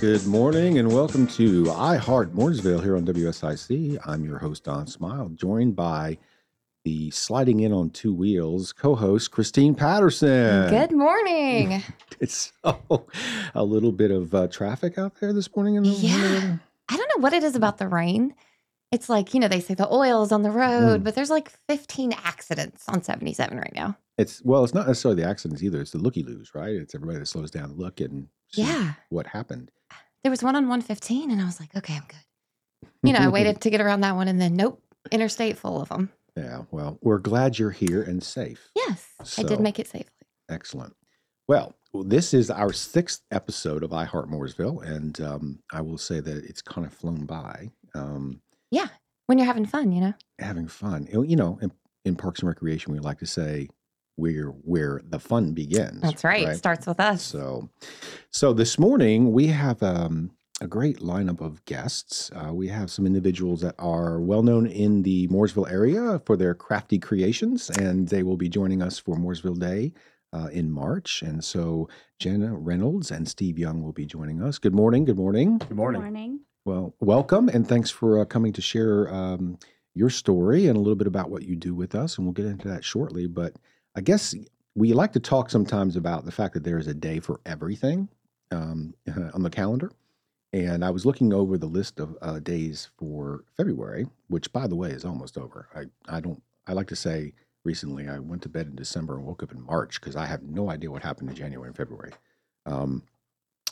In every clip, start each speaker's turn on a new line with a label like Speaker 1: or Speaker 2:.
Speaker 1: Good morning and welcome to I Heart Mooresville here on WSIC. I'm your host, Don Smyle, joined by the sliding in on two wheels co host, Christine Patterson.
Speaker 2: Good morning.
Speaker 1: It's so, a little bit of uh, traffic out there this morning. In the,
Speaker 2: Yeah. I don't know what it is about the rain. It's like, you know, they say the oil is on the road,
Speaker 1: Mm.
Speaker 2: but there's like 15 accidents on 77 right now.
Speaker 1: It's well, it's not necessarily the accidents either. It's the looky loos, right? It's everybody that slows down to look and
Speaker 2: Yeah.
Speaker 1: what happened.
Speaker 2: There was one on 115, and I was like, okay, I'm good. You know, I waited to get around that one, and then nope, interstate full of them.
Speaker 1: yeah. Well, we're glad you're here and safe.
Speaker 2: Yes, I did make it safely.
Speaker 1: Excellent. Well, this is our sixth episode of I Heart Mooresville, and um, I will say that it's kind of flown by. Um, yeah,
Speaker 2: When you're having fun, you know?
Speaker 1: having fun, You know- you know, in, in Parks and Recreation, we like to say where where the fun begins.
Speaker 2: That's right. It starts with us.
Speaker 1: So, so this morning we have um, a great lineup of guests. Uh, we have some individuals that are well known in the Mooresville area for their crafty creations, and they will be joining us for Mooresville Day uh, in March. And so Jenna Reynolds and Steve Young will be joining us. Good morning. Good morning.
Speaker 3: Good morning.
Speaker 4: Morning.
Speaker 1: Well, welcome, and thanks for uh, coming to share um, your story and a little bit about what you do with us. And we'll get into that shortly. But I guess we like to talk sometimes about the fact that there is a day for everything um, on the calendar. And I was looking over the list of uh, days for February, which, by the way, is almost over. I, I don't. I like to say recently I went to bed in December and woke up in March because I have no idea what happened in January and February. Um,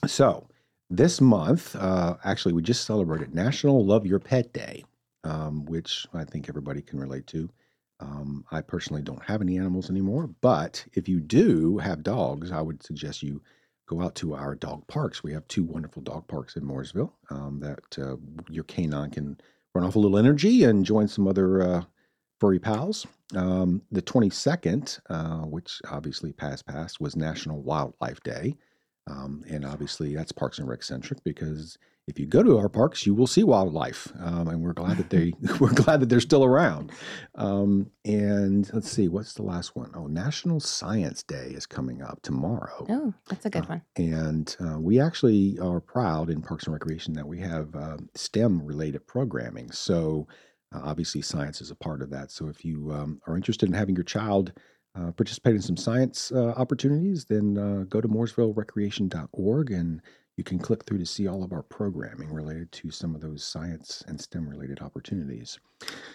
Speaker 1: so this month, uh, actually, we just celebrated National Love Your Pet Day, um, which I think everybody can relate to. Um, I personally don't have any animals anymore, but if you do have dogs, I would suggest you go out to our dog parks. We have two wonderful dog parks in Mooresville um, that uh, your canine can run off a little energy and join some other uh, furry pals. Um, the 22nd, uh, which obviously passed past, was National Wildlife Day. Um, and obviously, that's Parks and Rec centric because if you go to our parks, you will see wildlife, um, and we're glad that they we're glad that they're still around. Um, and let's see, what's the last one? Oh, National Science Day is coming up tomorrow.
Speaker 2: Oh, that's a good
Speaker 1: Uh,
Speaker 2: one.
Speaker 1: And uh, we actually are proud in Parks and Recreation that we have uh, STEM related programming. So, uh, obviously, science is a part of that. So, if you um, are interested in having your child uh, participate in some science uh, opportunities, then uh, go to mooresvillerecreation.org and you can click through to see all of our programming related to some of those science and STEM related opportunities.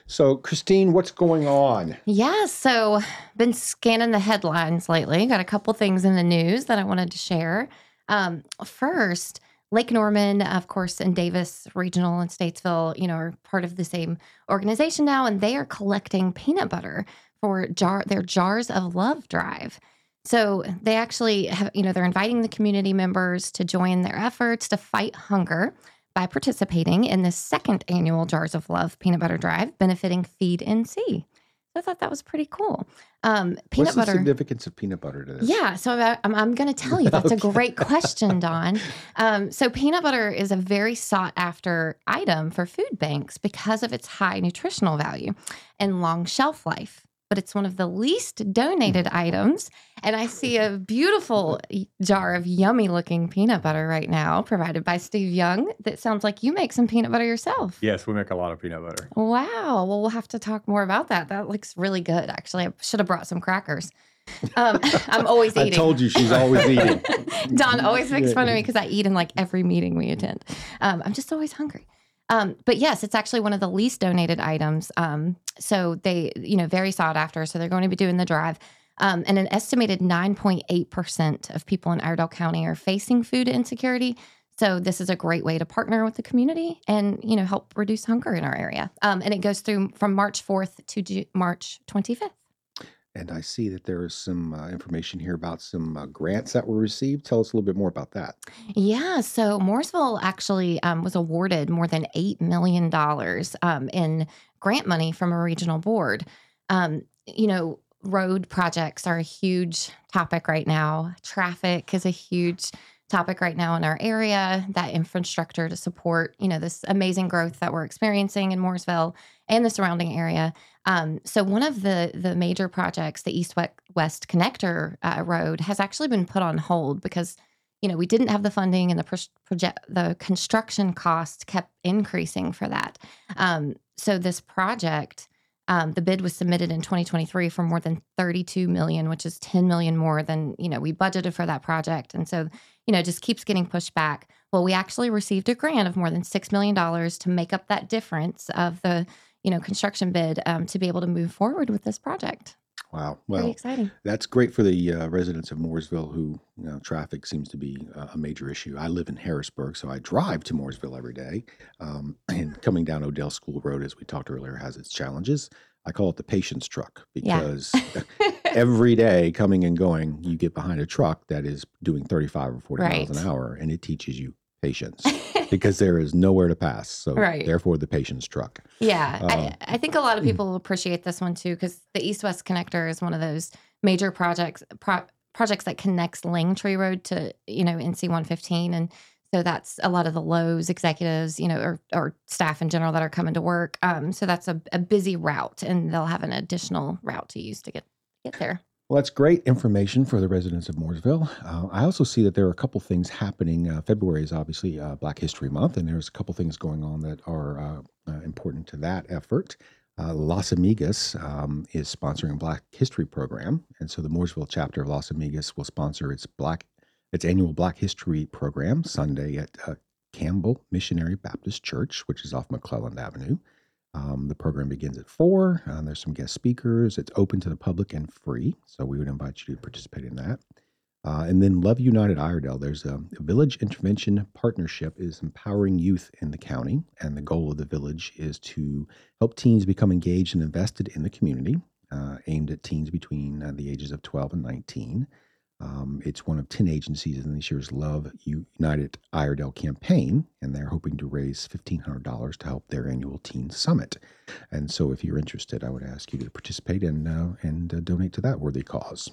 Speaker 1: So, Christine, what's going on?
Speaker 2: Yeah, so been scanning the headlines lately. Got a couple things in the news that I wanted to share. Um, first, Lake Norman, of course, and Davis Regional and Statesville, you know, are part of the same organization now, and they are collecting peanut butter for jar their Jars of Love drive. So they actually have, you know, they're inviting the community members to join their efforts to fight hunger by participating in the second annual Jars of Love peanut butter drive benefiting Feed NC. So I thought that was pretty cool. Um, peanut
Speaker 1: What's the
Speaker 2: butter.
Speaker 1: significance of peanut butter to this?
Speaker 2: Yeah, so I'm, I'm going to tell you. That's a great question, Don. Um, so, peanut butter is a very sought after item for food banks because of its high nutritional value and long shelf life. But it's one of the least donated items. And I see a beautiful jar of yummy looking peanut butter right now, provided by Steve Young. That sounds like you make some peanut butter yourself.
Speaker 3: Yes, we make a lot of peanut butter.
Speaker 2: Wow. Well, we'll have to talk more about that. That looks really good, actually. I should have brought some crackers. Um, I'm always eating.
Speaker 1: I told you she's always eating.
Speaker 2: Don always makes fun of me because I eat in like every meeting we attend. Um, I'm just always hungry. Um, but yes, it's actually one of the least donated items. Um, so they, you know, very sought after. So they're going to be doing the drive. Um, and an estimated 9.8% of people in Iredell County are facing food insecurity. So this is a great way to partner with the community and, you know, help reduce hunger in our area. Um, and it goes through from March 4th to Ju- March 25th.
Speaker 1: And I see that there is some uh, information here about some uh, grants that were received. Tell us a little bit more about that.
Speaker 2: Yeah, so Mooresville actually um, was awarded more than $8 million um, in grant money from a regional board. Um, you know, road projects are a huge topic right now, traffic is a huge topic right now in our area that infrastructure to support you know this amazing growth that we're experiencing in mooresville and the surrounding area um, so one of the the major projects the east west connector uh, road has actually been put on hold because you know, we didn't have the funding and the pro- project, the construction cost kept increasing for that. Um, so this project, um, the bid was submitted in 2023 for more than 32 million, which is 10 million more than you know we budgeted for that project, and so you know just keeps getting pushed back. Well, we actually received a grant of more than six million dollars to make up that difference of the you know construction bid um, to be able to move forward with this project.
Speaker 1: Wow.
Speaker 2: Pretty
Speaker 1: Well,
Speaker 2: exciting.
Speaker 1: that's great for the uh, residents of Mooresville who, you know, traffic seems to be uh, a major issue. I live in Harrisburg, so I drive to Mooresville every day. Um, and coming down Odell School Road, as we talked earlier, has its challenges. I call it the patience truck
Speaker 2: Yeah.
Speaker 1: because every day coming and going, you get behind a truck that is doing 35 or 40 miles an hour, and it teaches you patience because there is nowhere to pass. So,
Speaker 2: Right.
Speaker 1: therefore, the patience truck.
Speaker 2: Yeah,
Speaker 1: Uh,
Speaker 2: I, I think a lot of people will appreciate this one too because the East West Connector is one of those major projects pro- projects that connects Langtree Road to you know NC one fifteen, and so that's a lot of the Lowe's executives, you know, or, or staff in general that are coming to work. Um, so that's a, a busy route, and they'll have an additional route to use to get get there.
Speaker 1: Well, that's great information for the residents of Mooresville. Uh, I also see that there are a couple things happening. Uh, February is obviously uh, Black History Month, and there's a couple things going on that are uh, uh, important to that effort. Uh, Las Amigas um, is sponsoring a Black History program, and so the Mooresville chapter of Las Amigas will sponsor its Black its annual Black History program Sunday at Campbell Missionary Baptist Church, which is off McLelland Avenue. Um, the program begins at four. Uh, there's some guest speakers. It's open to the public and free, so we would invite you to participate in that. Uh, and then Love United Iredell. There's a, a village intervention partnership is empowering youth in the county, and the goal of the village is to help teens become engaged and invested in the community, uh, aimed at teens between uh, the ages of 12 and 19. Um, it's one of 10 agencies in this year's Love United Iredell campaign, and they're hoping to raise $1,500 to help their annual teen summit. And so, if you're interested, I would ask you to participate and, uh, and uh, donate to that worthy cause.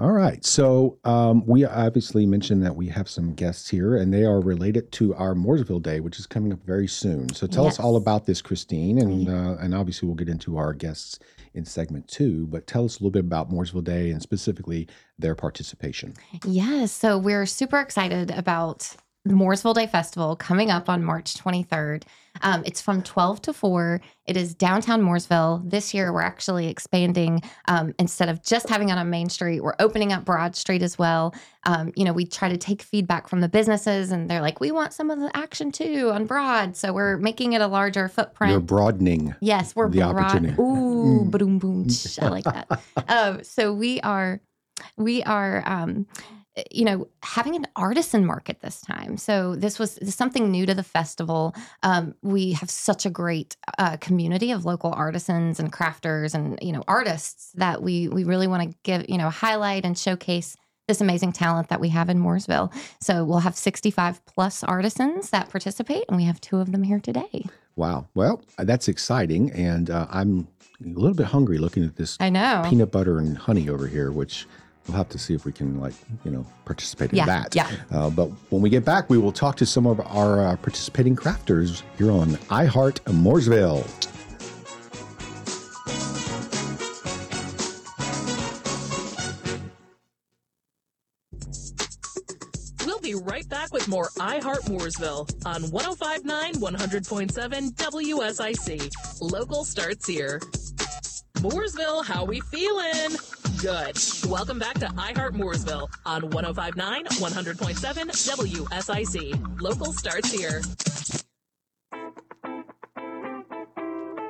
Speaker 1: All right. So, um, we obviously mentioned that we have some guests here, and they are related to our Mooresville Day, which is coming up very soon. So, tell us all about this, Christine, and uh, and obviously we'll get into our guests in segment two. But tell us a little bit about Mooresville Day and specifically their participation.
Speaker 2: Yes. So we're super excited about the Mooresville Day Festival coming up on March 23rd. Um, it's from 12 to 4. It is downtown Mooresville. This year, we're actually expanding. Um, instead of just having it on Main Street, we're opening up Broad Street as well. Um, you know, we try to take feedback from the businesses, and they're like, we want some of the action too on Broad. So we're making it a larger footprint.
Speaker 1: You're broadening.
Speaker 2: Yes, we're
Speaker 1: the
Speaker 2: broad.
Speaker 1: opportunity.
Speaker 2: Ooh, boom, boom. I like that. Um, so we are, we are, um, you know, having an artisan market this time. So this was something new to the festival. Um, we have such a great uh, community of local artisans and crafters and you know artists that we we really want to give you know highlight and showcase this amazing talent that we have in Mooresville. So we'll have 65 plus artisans that participate, and we have two of them here today.
Speaker 1: Wow. Well, that's exciting, and uh, I'm a little bit hungry looking at this
Speaker 2: I know.
Speaker 1: peanut butter and honey over here, which we'll have to see if we can, like, you know, participate in
Speaker 2: Yeah,
Speaker 1: that.
Speaker 2: yeah.
Speaker 1: Uh, but when we get back, we will talk to some of our uh, participating crafters here on iHeart Mooresville.
Speaker 3: We'll be right back with more I Heart Mooresville on 1059 100.7 WSIC. Local starts here. Mooresville, how we feeling? Good. Welcome back to I Heart Mooresville on 1059 100.7 WSIC. Local starts here.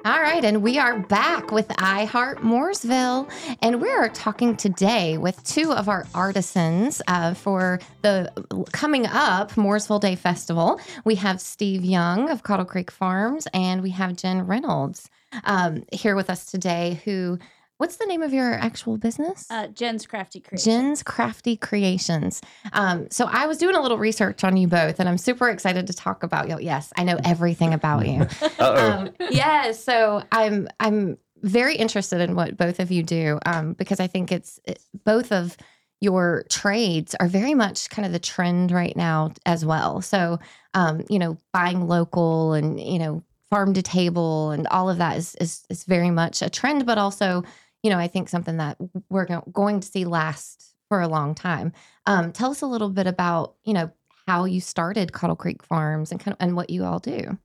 Speaker 2: All right, and we are back with I Heart Mooresville, and we are talking today with two of our artisans uh, for the coming up Mooresville Day Festival. We have Steve Young of Coddle Creek Farms, and we have Jenn Reynolds um, here with us today. Who, what's the name of your actual business?
Speaker 4: Uh, Jenn's Crafty Creations.
Speaker 2: Jenn's Crafty Creations. Um, so I was doing a little research on you both, and I'm super excited to talk about you. Yes, I know everything about you. um, yeah, so I'm I'm very interested in what both of you do um, because I think it's it, both of your trades are very much kind of the trend right now as well. So um, you know, buying local and you know farm to table and all of that is is, is very much a trend, but also you know I think something that we're going to see last for a long time. Um, tell us a little bit about you know how you started Coddle Creek Farms and kind of and what you all do.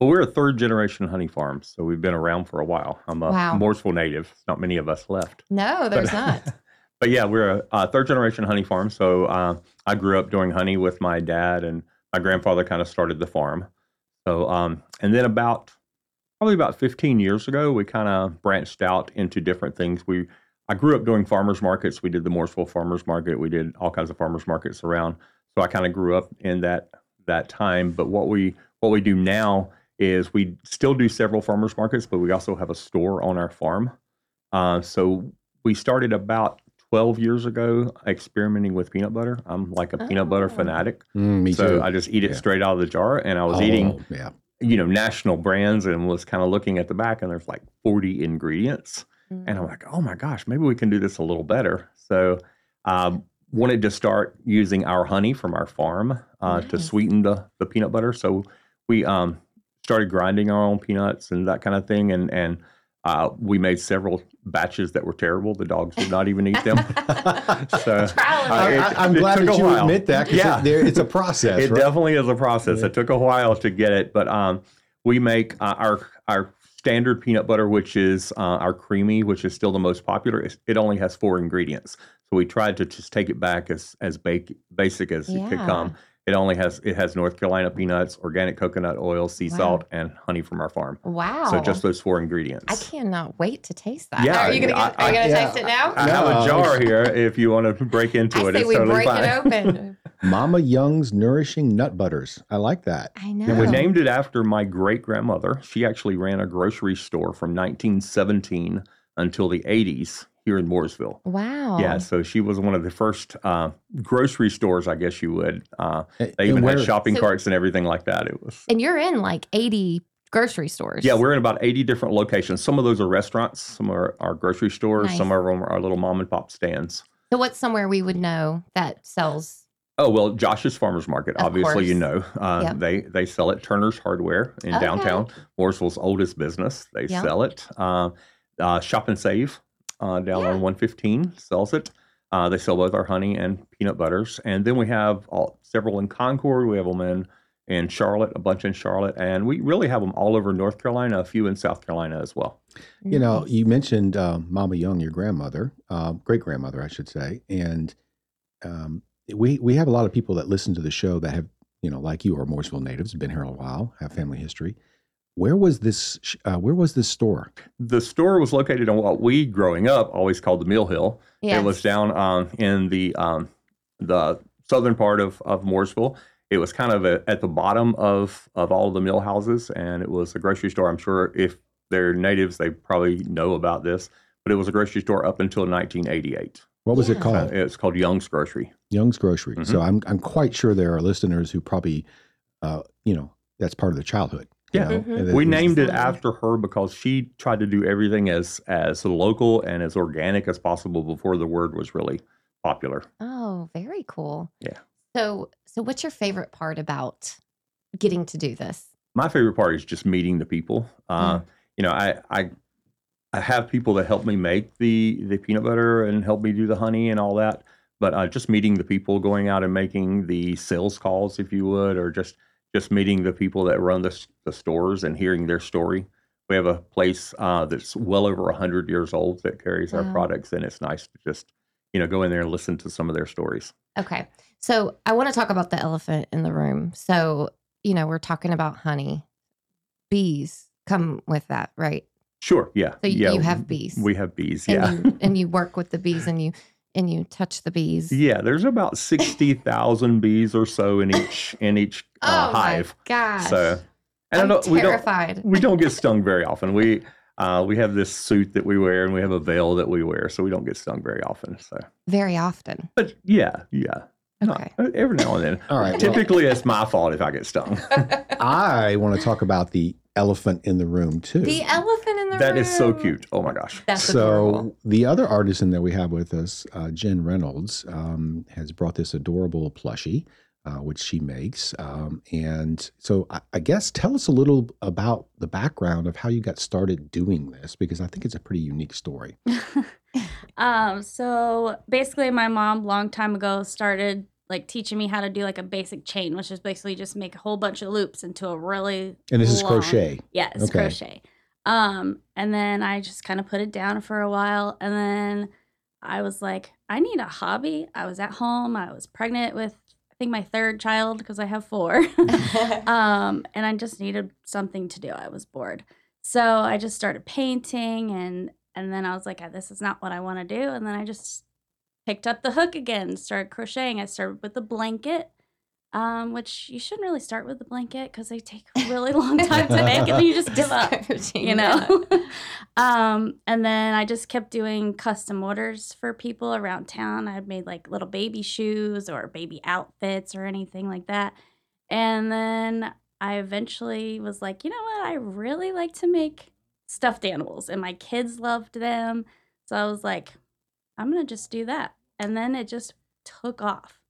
Speaker 4: Well, we're a third generation honey farm, so we've been around for a while. I'm a
Speaker 2: Wow.
Speaker 4: Mooresville native. Not many of us left.
Speaker 2: No, there's
Speaker 4: But-
Speaker 2: not.
Speaker 4: but yeah, we're a, a third generation honey farm. So uh, I grew up doing honey with my dad, and my grandfather kind of started the farm. So um, and then about probably about 15 years ago, we kind of branched out into different things. We I grew up doing farmers markets. We did the Mooresville Farmers Market. We did all kinds of farmers markets around. So I kind of grew up in that that time. But what we what we do now is we still do several farmers markets, but we also have a store on our farm. Uh, so we started about 12 years ago experimenting with peanut butter. I'm like a peanut butter
Speaker 2: Oh.
Speaker 4: fanatic.
Speaker 1: Mm, me
Speaker 4: so
Speaker 1: too.
Speaker 4: I just eat it
Speaker 1: Yeah.
Speaker 4: straight out of the jar. And I was eating,
Speaker 1: Oh, yeah.
Speaker 4: You know, national brands and was kind of looking at the back and there's like 40 ingredients.
Speaker 2: Mm.
Speaker 4: And I'm like, oh my gosh, maybe we can do this a little better. So um, wanted to start using our honey from our farm uh, to sweeten the, the peanut butter. So we um, started grinding our own peanuts and that kind of thing. And, and uh, we made several batches that were terrible. The dogs did not even eat them. so
Speaker 2: Trial and
Speaker 4: uh,
Speaker 1: I, am
Speaker 4: it
Speaker 1: glad that you
Speaker 4: while.
Speaker 1: admit that.
Speaker 4: Yeah.
Speaker 1: it, there, it's a process.
Speaker 4: it
Speaker 1: right?
Speaker 4: definitely is a process.
Speaker 1: Yeah.
Speaker 4: It took a while to get it, but um, we make uh, our our standard peanut butter, which is uh, our creamy, which is still the most popular. It's, it only has four ingredients, so we tried to just take it back as as bake, basic as it could come. It only has it has North Carolina peanuts, organic coconut oil, sea
Speaker 2: Wow.
Speaker 4: salt, and honey from our farm.
Speaker 2: wow.
Speaker 4: So just those four ingredients.
Speaker 2: I cannot wait to taste that.
Speaker 4: Yeah,
Speaker 2: are you gonna,
Speaker 4: I-
Speaker 2: get, are you gonna
Speaker 1: yeah.
Speaker 2: taste it now?
Speaker 4: I have a jar here if you want to break into
Speaker 2: I
Speaker 4: it.
Speaker 2: say
Speaker 4: It's
Speaker 2: we
Speaker 4: totally
Speaker 2: break
Speaker 4: fine.
Speaker 2: it open.
Speaker 1: Mama Young's Nourishing Nut Butters. I like that.
Speaker 2: I know.
Speaker 4: And we named it after my great grandmother. She actually ran a grocery store from 1917 until the 80s here in Mooresville.
Speaker 2: Wow.
Speaker 4: Yeah, so she was one of the first uh, grocery stores, I guess you would. Uh, they even had shopping
Speaker 2: So-
Speaker 4: carts and everything like that. It was.
Speaker 2: And you're in like 80 grocery stores.
Speaker 4: Yeah, we're in about 80 different locations. Some of those are restaurants, some are, are grocery stores,
Speaker 2: Nice.
Speaker 4: some of them are little mom and pop stands.
Speaker 2: So what's somewhere we would know that sells?
Speaker 4: Oh well, Josh's Farmers Market.
Speaker 2: Of
Speaker 4: obviously, you know uh,
Speaker 2: Yep.
Speaker 4: they they sell it. Turner's Hardware in
Speaker 2: Okay.
Speaker 4: downtown Mooresville's oldest business. They
Speaker 2: Yep.
Speaker 4: sell it. Uh, uh, Shop and Save uh, down
Speaker 2: Yeah.
Speaker 4: on 115 sells it. Uh, they sell both our honey and peanut butters, and then we have all, several in Concord. We have them in in Charlotte, a bunch in Charlotte, and we really have them all over North Carolina, a few in South Carolina as well.
Speaker 1: You know, you mentioned uh, Mama Young, your grandmother, uh, great grandmother, I should say, and um, we we have a lot of people that listen to the show that have, you know, like you, are Mooresville natives, been here a while, have family history. Where was this? Uh, where was this store?
Speaker 4: The store was located on what we, growing up, always called the Mill Hill.
Speaker 2: Yes.
Speaker 4: It was down um, in the um, the southern part of of Mooresville. It was kind of a, at the bottom of of all the mill houses, and it was a grocery store. I'm sure if they're natives, they probably know about this, but it was a grocery store up until 1988.
Speaker 1: What was it
Speaker 2: Yeah.
Speaker 4: Uh,
Speaker 1: called?
Speaker 4: it's called Young's Grocery.
Speaker 1: Young's Grocery.
Speaker 4: Mhm.
Speaker 1: So I'm I'm quite sure there are listeners who probably, uh, you know, that's part of their childhood. You
Speaker 4: Yeah.
Speaker 1: know,
Speaker 2: Mhm.
Speaker 1: it
Speaker 4: We
Speaker 1: was-
Speaker 4: named it after her because she tried to do everything as as local and as organic as possible before the word was really popular.
Speaker 2: Oh, very cool.
Speaker 4: Yeah.
Speaker 2: So, so what's your favorite part about getting to do this?
Speaker 4: my favorite part is just meeting the people. Uh, You know, I, I I have people that help me make the the peanut butter and help me do the honey and all that. But uh, just meeting the people, going out and making the sales calls, if you would, or just just meeting the people that run the the stores and hearing their story. We have a place uh, that's well over hundred years old that carries our products, and it's nice to just you know go in there and listen to some of their stories.
Speaker 2: Okay. So I want to talk about the elephant in the room. So, you know, we're talking about honey. Bees come with that, right?
Speaker 4: Sure, yeah,
Speaker 2: So you-
Speaker 4: yeah.
Speaker 2: you have bees.
Speaker 4: We have bees,
Speaker 2: And
Speaker 4: yeah.
Speaker 2: you and you work with the bees and you and you touch the bees.
Speaker 4: Yeah, there's about sixty thousand bees or so in each in each uh,
Speaker 2: oh
Speaker 4: hive.
Speaker 2: my gosh.
Speaker 4: So, and I
Speaker 2: I'm
Speaker 4: don't, we don't
Speaker 2: terrified.
Speaker 4: we don't get stung very often. We uh, we have this suit that we wear and we have a veil that we wear, so we don't get stung very often. So,
Speaker 2: Very often.
Speaker 4: but yeah, yeah, Not-
Speaker 2: Okay.
Speaker 4: every now and then.
Speaker 1: All right. well,
Speaker 4: Typically, it's my fault if I get stung.
Speaker 1: I want to talk about the elephant in the room too.
Speaker 2: The elephant in the room.
Speaker 4: that is so cute. Oh my gosh.
Speaker 2: That's
Speaker 1: so
Speaker 2: adorable.
Speaker 1: the other artisan that we have with us, uh, Jenn Reynolds, um, has brought this adorable plushie, uh, which she makes. Um, and so I, I guess tell us a little about the background of how you got started doing this, because I think it's a pretty unique story.
Speaker 5: Um, so basically, my mom, long time ago, started like teaching me how to do like a basic chain, which is basically just make a whole bunch of loops into a really
Speaker 1: And this is crochet.
Speaker 5: Yes, it's
Speaker 1: Okay.
Speaker 5: crochet. Um, and then I just kind of put it down for a while, and then I was like, I need a hobby. I was at home. I was pregnant with I think my third child because I have four. um, and I just needed something to do. I was bored, so I just started painting, and and then I was like, this is not what I want to do. And then I just picked up the hook again, started crocheting. I started with the blanket, um, which you shouldn't really start with the blanket because they take a really long time to make, and then you just give up you know? um and then i just kept doing custom orders for people around town. I made like little baby shoes or baby outfits or anything like that. And then i eventually was like you know what? I really like to make stuffed animals and my kids loved them. So i was like i'm gonna just do that and then it just took off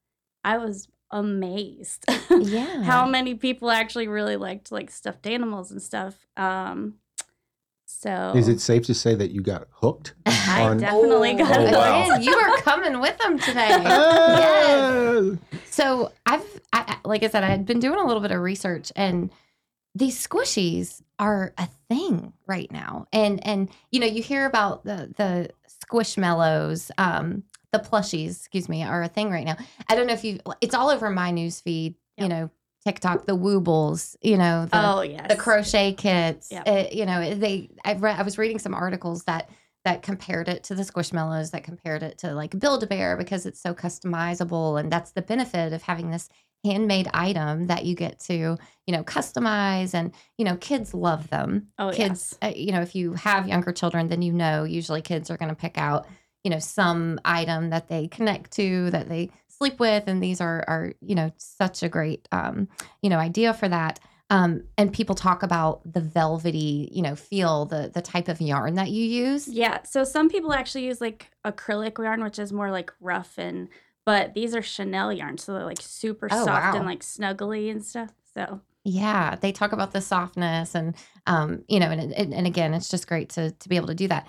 Speaker 5: i was amazed
Speaker 2: yeah.
Speaker 5: how many people actually really liked like stuffed animals and stuff. Um, so
Speaker 1: Is it safe to say that you got hooked?
Speaker 5: I
Speaker 1: on-
Speaker 5: definitely got
Speaker 1: Oh,
Speaker 5: it.
Speaker 1: wow.
Speaker 2: You are coming with them today. yes.
Speaker 1: Ah!
Speaker 2: So I've, I, I- like I said, I had been doing a little bit of research, and these squishies are a thing right now. And and you know, you hear about the the squishmallows, um, the plushies, excuse me, are a thing right now. I don't know if you, it's all over my news feed. You know, TikTok, the Woobles, you know, the,
Speaker 5: Oh yes,
Speaker 2: the crochet kits.
Speaker 5: Yep.
Speaker 2: uh, you know, they. I read. I was reading some articles that that compared it to the Squishmallows, that compared it to like Build a Bear because it's so customizable, and that's the benefit of having this handmade item that you get to you know customize and you know kids love them
Speaker 5: Oh
Speaker 2: kids
Speaker 5: yes.
Speaker 2: uh, you know if you have younger children then you know usually kids are going to pick out you know some item that they connect to that they sleep with and these are are you know such a great um you know idea for that um and people talk about the velvety you know feel the the type of yarn that you use
Speaker 5: Yeah. So some people actually use like acrylic yarn, which is more like rough and. But these are chenille yarn, so they're like super
Speaker 2: Oh,
Speaker 5: soft
Speaker 2: wow.
Speaker 5: and like snuggly and stuff. So
Speaker 2: Yeah, they talk about the softness and um, you know, and, and and again, it's just great to to be able to do that.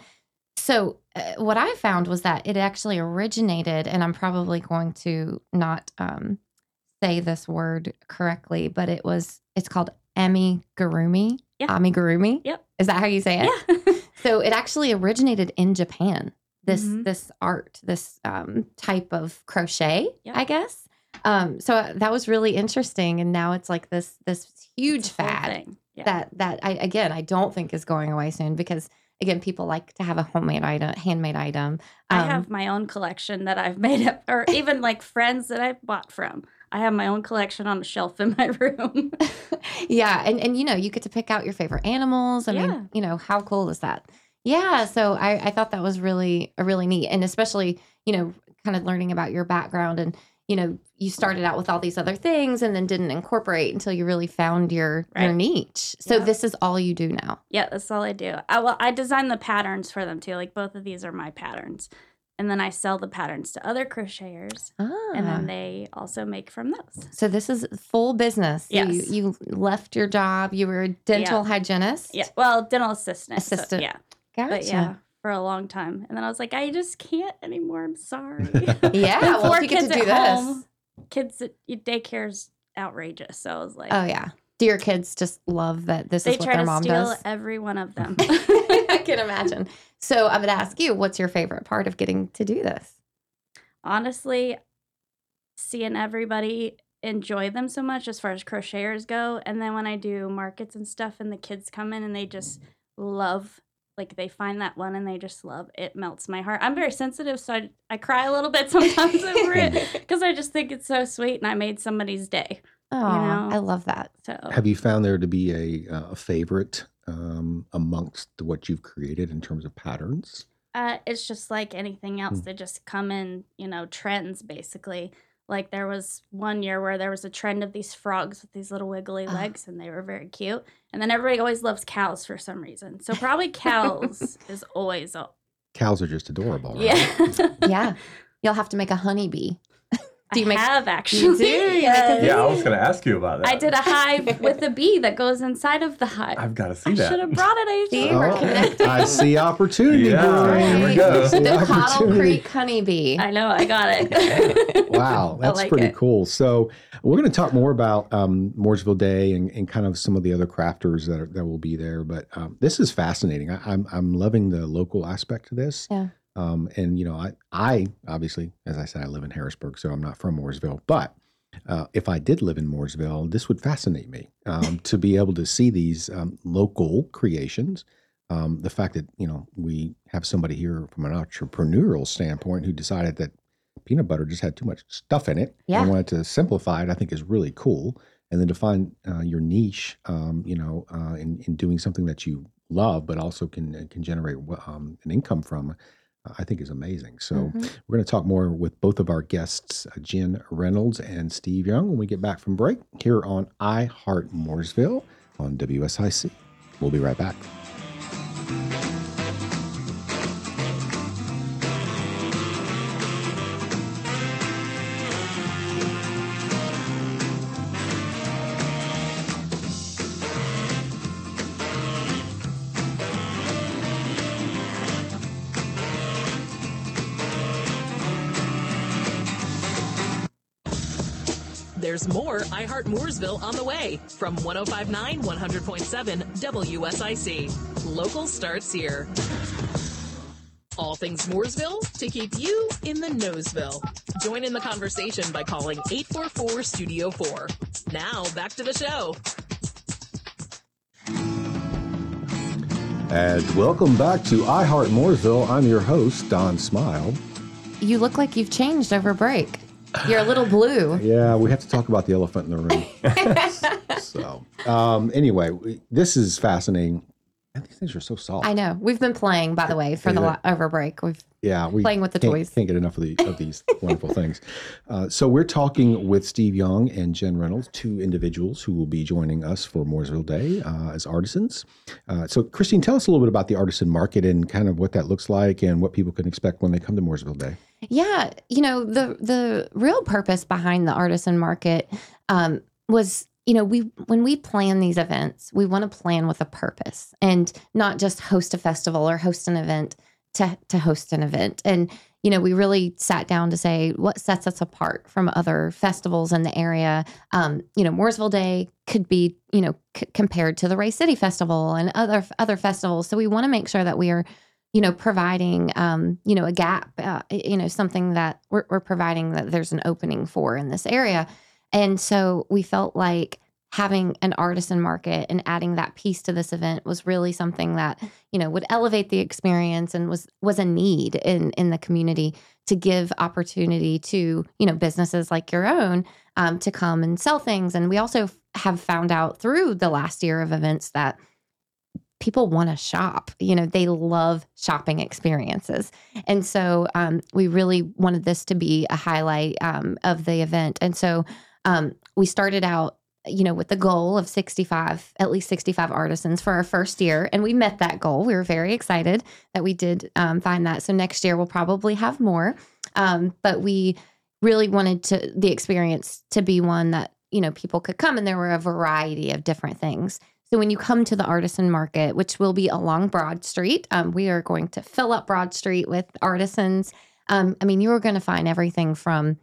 Speaker 2: So uh, what I found was that it actually originated, and I'm probably going to not um, say this word correctly, but it was it's called amigurumi.
Speaker 5: Yeah.
Speaker 2: Amigurumi.
Speaker 5: Yep.
Speaker 2: Is that how you say it?
Speaker 5: yeah.
Speaker 2: So it actually originated in Japan. This
Speaker 5: Mhm.
Speaker 2: this art, this um, type of crochet,
Speaker 5: Yep.
Speaker 2: I guess. Um, so uh, that was really interesting, and now it's like this this huge
Speaker 5: It's a whole
Speaker 2: fad.
Speaker 5: Yeah.
Speaker 2: that that I again I don't think is going away soon because again people like to have a homemade item, handmade item.
Speaker 5: I
Speaker 2: Um,
Speaker 5: have my own collection that I've made up, or even like friends that I've bought from. I have my own collection on a shelf in my room.
Speaker 2: yeah, and and you know you get to pick out your favorite animals. I
Speaker 5: Yeah.
Speaker 2: mean, you know how cool is that? Yeah, so I I thought that was really a really neat, and especially you know kind of learning about your background and you know you started out with all these other things and then didn't incorporate until you really found your your niche. So
Speaker 5: Yeah.
Speaker 2: this is all you do now.
Speaker 5: yeah, that's all I do. I well, I design the patterns for them too. Like both of these are my patterns, and then I sell the patterns to other crocheters,
Speaker 2: Ah.
Speaker 5: and then they also make from those.
Speaker 2: So this is full business.
Speaker 5: Yes.
Speaker 2: You, you left your job. You were a dental hygienist.
Speaker 5: Yeah, well, dental assistant. so-
Speaker 2: Assistant.
Speaker 5: yeah,
Speaker 2: Gotcha.
Speaker 5: but yeah, for a long time, and then I was like, I just can't anymore. I'm sorry.
Speaker 2: Yeah. Well,
Speaker 5: four
Speaker 2: if you get to do this.
Speaker 5: home. Kids uh, at daycare's outrageous. So I was like,
Speaker 2: Oh yeah. Do your kids just love that this
Speaker 5: they
Speaker 2: is what
Speaker 5: try
Speaker 2: their
Speaker 5: to
Speaker 2: mom
Speaker 5: steal
Speaker 2: does?
Speaker 5: every one of them.
Speaker 2: I can imagine. So I'm going to ask you, what's your favorite part of getting to do this?
Speaker 5: honestly seeing everybody enjoy them so much as far as crocheters go and then when i do markets and stuff and the kids come in and they just love like they find that one and they just love it melts my heart i'm very sensitive so i, I cry a little bit sometimes over it because i just think it's so sweet and i made somebody's day
Speaker 2: Oh,
Speaker 5: know.
Speaker 2: I love that.
Speaker 5: so
Speaker 1: Have you found there to be a, uh, a favorite um, amongst what you've created in terms of patterns?
Speaker 5: Uh, it's just like anything else.
Speaker 1: Hmm.
Speaker 5: They just come in, you know, trends basically. Like there was one year where there was a trend of these frogs with these little wiggly legs, and they were very cute. And then everybody always loves cows for some reason. So probably cows is always a
Speaker 1: Cows are just adorable. Right?
Speaker 5: yeah.
Speaker 2: Yeah. You'll have to make a honeybee. Do you
Speaker 5: I
Speaker 2: make-
Speaker 5: have actually.
Speaker 2: You make a
Speaker 5: yes.
Speaker 2: bee?
Speaker 4: Yeah, I was going to ask you about that.
Speaker 5: I did a hive with a bee that goes inside of the hive.
Speaker 4: I've got to see
Speaker 5: I
Speaker 4: that.
Speaker 5: should have brought it. I
Speaker 2: See,
Speaker 5: should've
Speaker 2: we're
Speaker 5: it.
Speaker 2: connected.
Speaker 1: I see opportunity.
Speaker 4: Yeah,
Speaker 1: Bree.
Speaker 4: here we go.
Speaker 1: I see
Speaker 2: The Coddle
Speaker 1: opportunity.
Speaker 2: Creek honeybee.
Speaker 5: I know. I got it.
Speaker 1: Wow, that's
Speaker 5: like
Speaker 1: pretty
Speaker 5: it.
Speaker 1: cool. So we're going to talk more about um, Mooresville Day and, and kind of some of the other crafters that are, that will be there. But um, this is fascinating. I, I'm I'm loving the local aspect to this.
Speaker 2: Yeah.
Speaker 1: Um, and you know, I I obviously, as I said, I live in Harrisburg, so I'm not from Mooresville. But uh, if I did live in Mooresville, this would fascinate me um, to be able to see these um, local creations. Um, the fact that you know we have somebody here from an entrepreneurial standpoint who decided that peanut butter just had too much stuff in it
Speaker 2: Yeah.
Speaker 1: and wanted to simplify it, I think is really cool. And then to find uh, your niche, um, you know, uh, in, in doing something that you love, but also can can generate um, an income from, I think is amazing. So
Speaker 2: Mhm.
Speaker 1: we're going to talk more with both of our guests, uh, Jenn Reynolds and Steve Young, when we get back from break here on I Heart Mooresville on WSIC. We'll be right back.
Speaker 3: There's more I Heart Mooresville on the way from 1059 100.7 WSIC. Local starts here. All things Mooresville to keep you in the Noseville. Join in the conversation by calling 844 Studio 4. Now back to the show.
Speaker 1: And welcome back to I Heart Mooresville. I'm your host, Don Smyle.
Speaker 2: You look like you've changed over break. You're a little blue.
Speaker 1: Yeah, we have to talk about the elephant in the room. so, um, anyway, we- this is fascinating. And these things are so soft.
Speaker 2: I know. We've been playing, by the way, for the
Speaker 1: Yeah.
Speaker 2: lo- over break. We've
Speaker 1: yeah, we
Speaker 2: playing with the
Speaker 1: can't,
Speaker 2: toys.
Speaker 1: Can't get enough of, the, of these wonderful things. Uh, so we're talking with Steve Young and Jenn Reynolds, two individuals who will be joining us for Mooresville Day uh, as artisans. Uh, so, Christine, tell us a little bit about the artisan market and kind of what that looks like and what people can expect when they come to Mooresville Day.
Speaker 2: Yeah, you know the the real purpose behind the artisan market um, was, you know, we when we plan these events, we want to plan with a purpose and not just host a festival or host an event to to host an event. And you know, we really sat down to say what sets us apart from other festivals in the area. Um, you know, Mooresville Day could be, you know, c- compared to the Race City Festival and other other festivals. So we want to make sure that we are you know, providing, um, you know, a gap, uh, you know, something that we're, we're providing that there's an opening for in this area. And so we felt like having an artisan market and adding that piece to this event was really something that, you know, would elevate the experience and was was a need in in the community to give opportunity to, you know, businesses like your own um, to come and sell things. And we also have found out through the last year of events that people want to shop. You know, they love shopping experiences. And so um, we really wanted this to be a highlight um, of the event. And so um, we started out, you know, with the goal of 65, at least 65 artisans for our first year. And we met that goal. We were very excited that we did um, find that. So next year we'll probably have more. Um, but we really wanted to the experience to be one that, you know, people could come and there were a variety of different things. So when you come to the artisan market, which will be along Broad Street, um, we are going to fill up Broad Street with artisans. Um, I mean, you are going to find everything from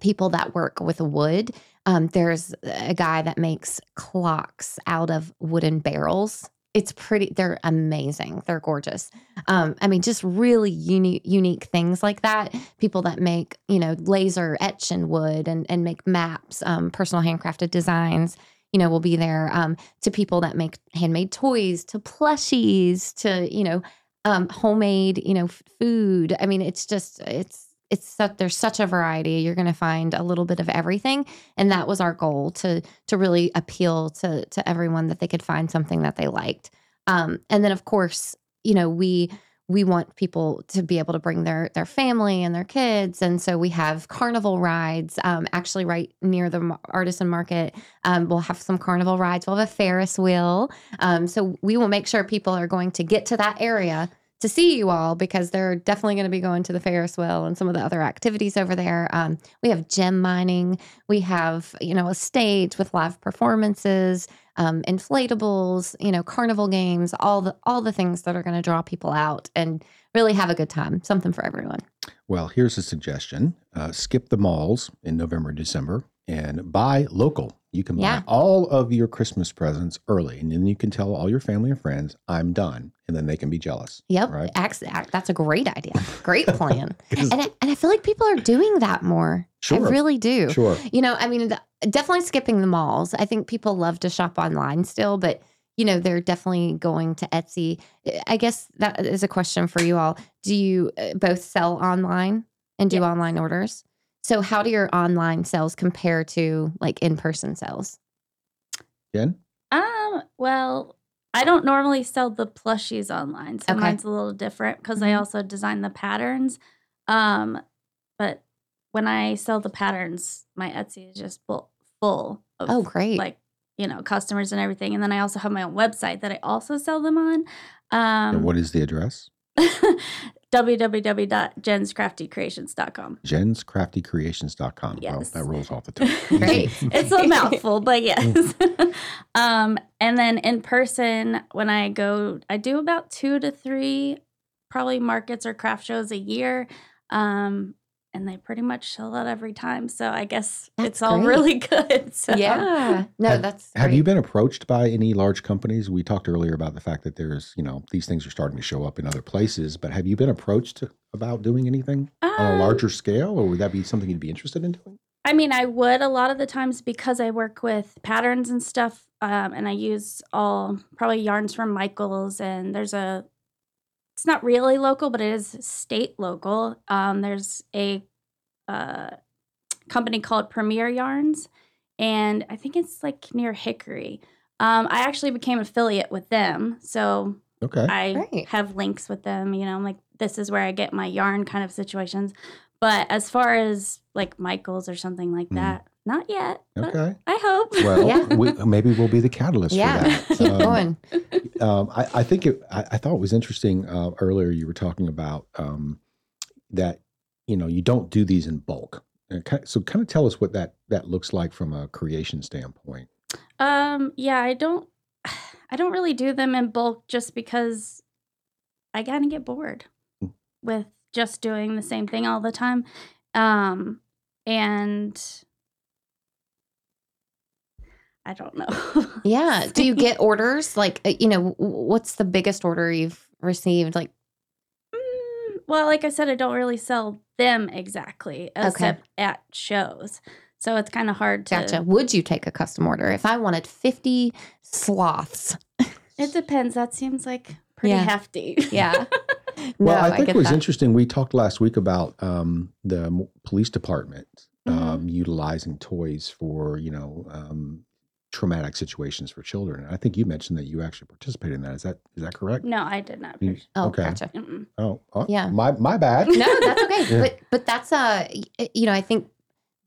Speaker 2: people that work with wood. Um, there's a guy that makes clocks out of wooden barrels. It's pretty. They're amazing. They're gorgeous. Um, I mean, just really unique, unique things like that. People that make, you know, laser etch in wood and and make maps, um, personal handcrafted designs you know, will be there um, to people that make handmade toys, to plushies, to you know, um, homemade, you know, f- food. I mean, it's just it's it's such, there's such a variety. You're going to find a little bit of everything, and that was our goal to to really appeal to to everyone that they could find something that they liked. Um, and then, of course, you know, we we want people to be able to bring their their family and their kids and so we have carnival rides um, actually right near the artisan market um, we'll have some carnival rides we'll have a ferris wheel um, so we will make sure people are going to get to that area to see you all because they're definitely going to be going to the Ferris wheel and some of the other activities over there. Um, we have gem mining. We have you know a stage with live performances, um, inflatables, you know, carnival games, all the all the things that are going to draw people out and really have a good time. Something for everyone.
Speaker 1: Well, here's a suggestion: uh, skip the malls in November, December, and buy local. You can buy
Speaker 2: Yeah.
Speaker 1: all of your Christmas presents early, and then you can tell all your family and friends, "I'm done," and then they can be jealous.
Speaker 2: Yep,
Speaker 1: Right.
Speaker 2: That's a great idea. Great plan, and I, and I feel like people are doing that more.
Speaker 1: Sure.
Speaker 2: I really do.
Speaker 1: sure.
Speaker 2: You know, I mean, the- definitely skipping the malls. I think people love to shop online still, but you know, they're definitely going to Etsy. I guess that is a question for you all. Do you uh, both sell online and do
Speaker 5: Yes.
Speaker 2: online orders? So, how do your online sales compare to like in person sales?
Speaker 1: Jenn?
Speaker 5: Um, well, I don't normally sell the plushies online, so
Speaker 2: Okay.
Speaker 5: mine's a little different because I
Speaker 2: Mhm.
Speaker 5: also design the patterns. Um, but when I sell the patterns, my Etsy is just full, full of
Speaker 2: Oh, great.
Speaker 5: like you know customers and everything. And then I also have my own website that I also sell them on.
Speaker 1: And
Speaker 5: Um,
Speaker 1: what is the address?
Speaker 5: www.jennscraftycreations.com.
Speaker 1: jennscraftycreations.com. Well,
Speaker 5: Yes.
Speaker 1: that rolls off the tongue.
Speaker 2: Great.
Speaker 5: it's a mouthful, but yes. um, and then in person, when I go, I do about two to three, probably markets or craft shows a year. Um, and they pretty much sell out every time. So I guess
Speaker 2: That's
Speaker 5: it's all
Speaker 2: great.
Speaker 5: really good. So.
Speaker 2: yeah. No,
Speaker 1: Have-
Speaker 2: that's
Speaker 1: Have
Speaker 2: great.
Speaker 1: you been approached by any large companies? We talked earlier about the fact that there's, you know, these things are starting to show up in other places, but have you been approached about doing anything on a
Speaker 5: Um,
Speaker 1: larger scale, or would that be something you'd be interested in doing?
Speaker 5: I mean, I would a lot of the times because I work with patterns and stuff, um, and I use all probably yarns from Michaels. And there's a, it's not really local, but it is state local. Um, there's a uh, company called Premier Yarns, and I think it's like near Hickory. Um, I actually became affiliate with them, so
Speaker 1: Okay.
Speaker 5: I
Speaker 2: Great.
Speaker 5: have links with them. You know, I'm like, this is where I get my yarn kind of situations. But as far as like Michaels or something like
Speaker 1: Mhm.
Speaker 5: that, not yet.
Speaker 1: Okay.
Speaker 5: I hope.
Speaker 1: Well,
Speaker 2: Yeah.
Speaker 1: we, maybe we'll be the catalyst
Speaker 2: yeah.
Speaker 1: for that.
Speaker 2: Keep
Speaker 1: Um,
Speaker 2: going.
Speaker 1: um, I, I think it, I, I thought it was interesting uh, earlier. You were talking about um, that you know you don't do these in bulk. So, kind of tell us what that that looks like from a creation standpoint.
Speaker 5: um, yeah, I don't I don't really do them in bulk just because I kind of get bored
Speaker 1: Mm.
Speaker 5: with just doing the same thing all the time. Um, and I don't know.
Speaker 2: Yeah. Do you get orders? Like, uh, you know, what's the biggest order you've received? Like,
Speaker 5: Mm, well, like I said, I don't really sell them exactly, except at shows. So it's kind of hard to.
Speaker 2: gotcha. Would you take a custom order if I wanted 50 sloths?
Speaker 5: It depends. That seems like pretty
Speaker 2: Yeah.
Speaker 5: hefty.
Speaker 2: Yeah.
Speaker 1: Well,
Speaker 2: No,
Speaker 1: I think
Speaker 2: get
Speaker 1: it was
Speaker 2: that.
Speaker 1: interesting. We talked last week about um, the police department
Speaker 2: Mm-hmm.
Speaker 1: um, utilizing toys for you know um, traumatic situations for children. I think you mentioned that you actually participated in that. Is that is that correct?
Speaker 5: No, I did not.
Speaker 1: You-
Speaker 2: Oh,
Speaker 1: Okay.
Speaker 2: gotcha.
Speaker 5: Mm-mm.
Speaker 1: Oh, oh,
Speaker 2: Yeah.
Speaker 1: My my bad.
Speaker 2: No, that's okay.
Speaker 1: Yeah.
Speaker 2: But but that's uh you know I think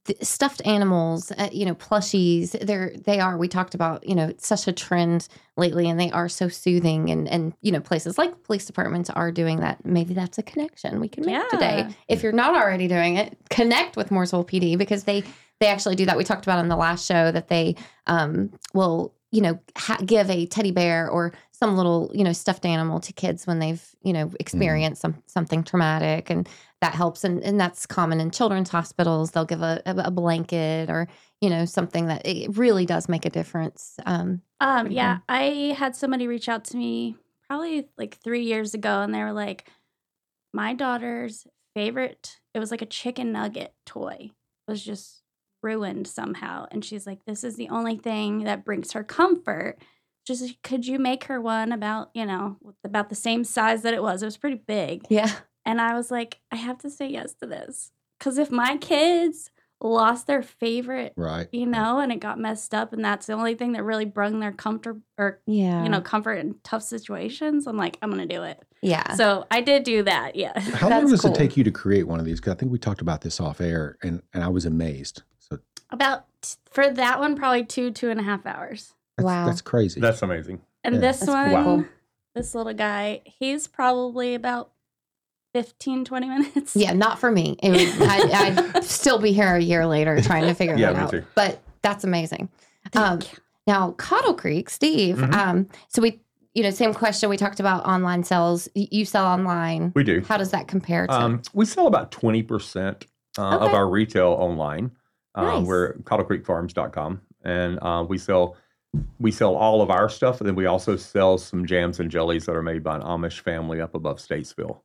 Speaker 2: the stuffed animals, uh, you know, plushies. They're they are. We talked about you know such a trend lately, and they are so soothing. And and you know places like police departments are doing that. Maybe that's a connection we can make today. If you're not already doing it, connect with Mooresville PD because they they actually do that. We talked about in the last show that they um will you know ha- give a teddy bear or some little you know stuffed animal to kids when they've you know experienced some something traumatic and that helps and, and that's common in children's hospitals they'll give a, a, blanket or you know something that it really does make a difference um
Speaker 5: Um, yeah, I had somebody reach out to me probably like three years ago, and they were like, "My daughter's favorite. It was like a chicken nugget toy. It Was just ruined somehow." And she's like, "This is the only thing that brings her comfort." Just like, could you make her one about you know about the same size that it was? It was pretty big,
Speaker 2: yeah
Speaker 5: and I was like, I have to say yes to this because if my kids lost their favorite
Speaker 1: Right.
Speaker 5: you know, and it got messed up, and that's the only thing that really brung their comfort or
Speaker 2: yeah
Speaker 5: you know comfort in tough situations. I'm like, I'm gonna do it.
Speaker 2: yeah
Speaker 5: So I did do that. Yeah.
Speaker 1: How long does
Speaker 2: cool.
Speaker 1: it take you to create one of these? Because I think we talked about this off air, and and I was amazed. So
Speaker 5: About for that one, probably two two and a half hours,
Speaker 1: that's,
Speaker 2: Wow.
Speaker 1: that's crazy.
Speaker 4: That's amazing.
Speaker 5: and
Speaker 1: Yeah.
Speaker 5: this
Speaker 2: That's
Speaker 5: one,
Speaker 2: pretty cool.
Speaker 5: this little guy, he's probably about 15, 20 minutes.
Speaker 2: Yeah, not for me. It would, I, I'd still be here a year later trying to figure
Speaker 4: Yeah,
Speaker 2: that
Speaker 4: me
Speaker 2: out.
Speaker 4: too.
Speaker 2: But that's amazing.
Speaker 5: Thank
Speaker 2: Um,
Speaker 5: you.
Speaker 2: Now, Coddle Creek, Steve.
Speaker 4: Mhm.
Speaker 2: Um, so we, you know, same question. We talked about online sales. You sell online.
Speaker 4: We do.
Speaker 2: How does that compare to?
Speaker 4: Um, we sell about 20% uh, of our retail online. Uh,
Speaker 2: Nice.
Speaker 4: We're at coddlecreekfarms.com. And uh, we sell we sell all of our stuff. And then we also sell some jams and jellies that are made by an Amish family up above Statesville.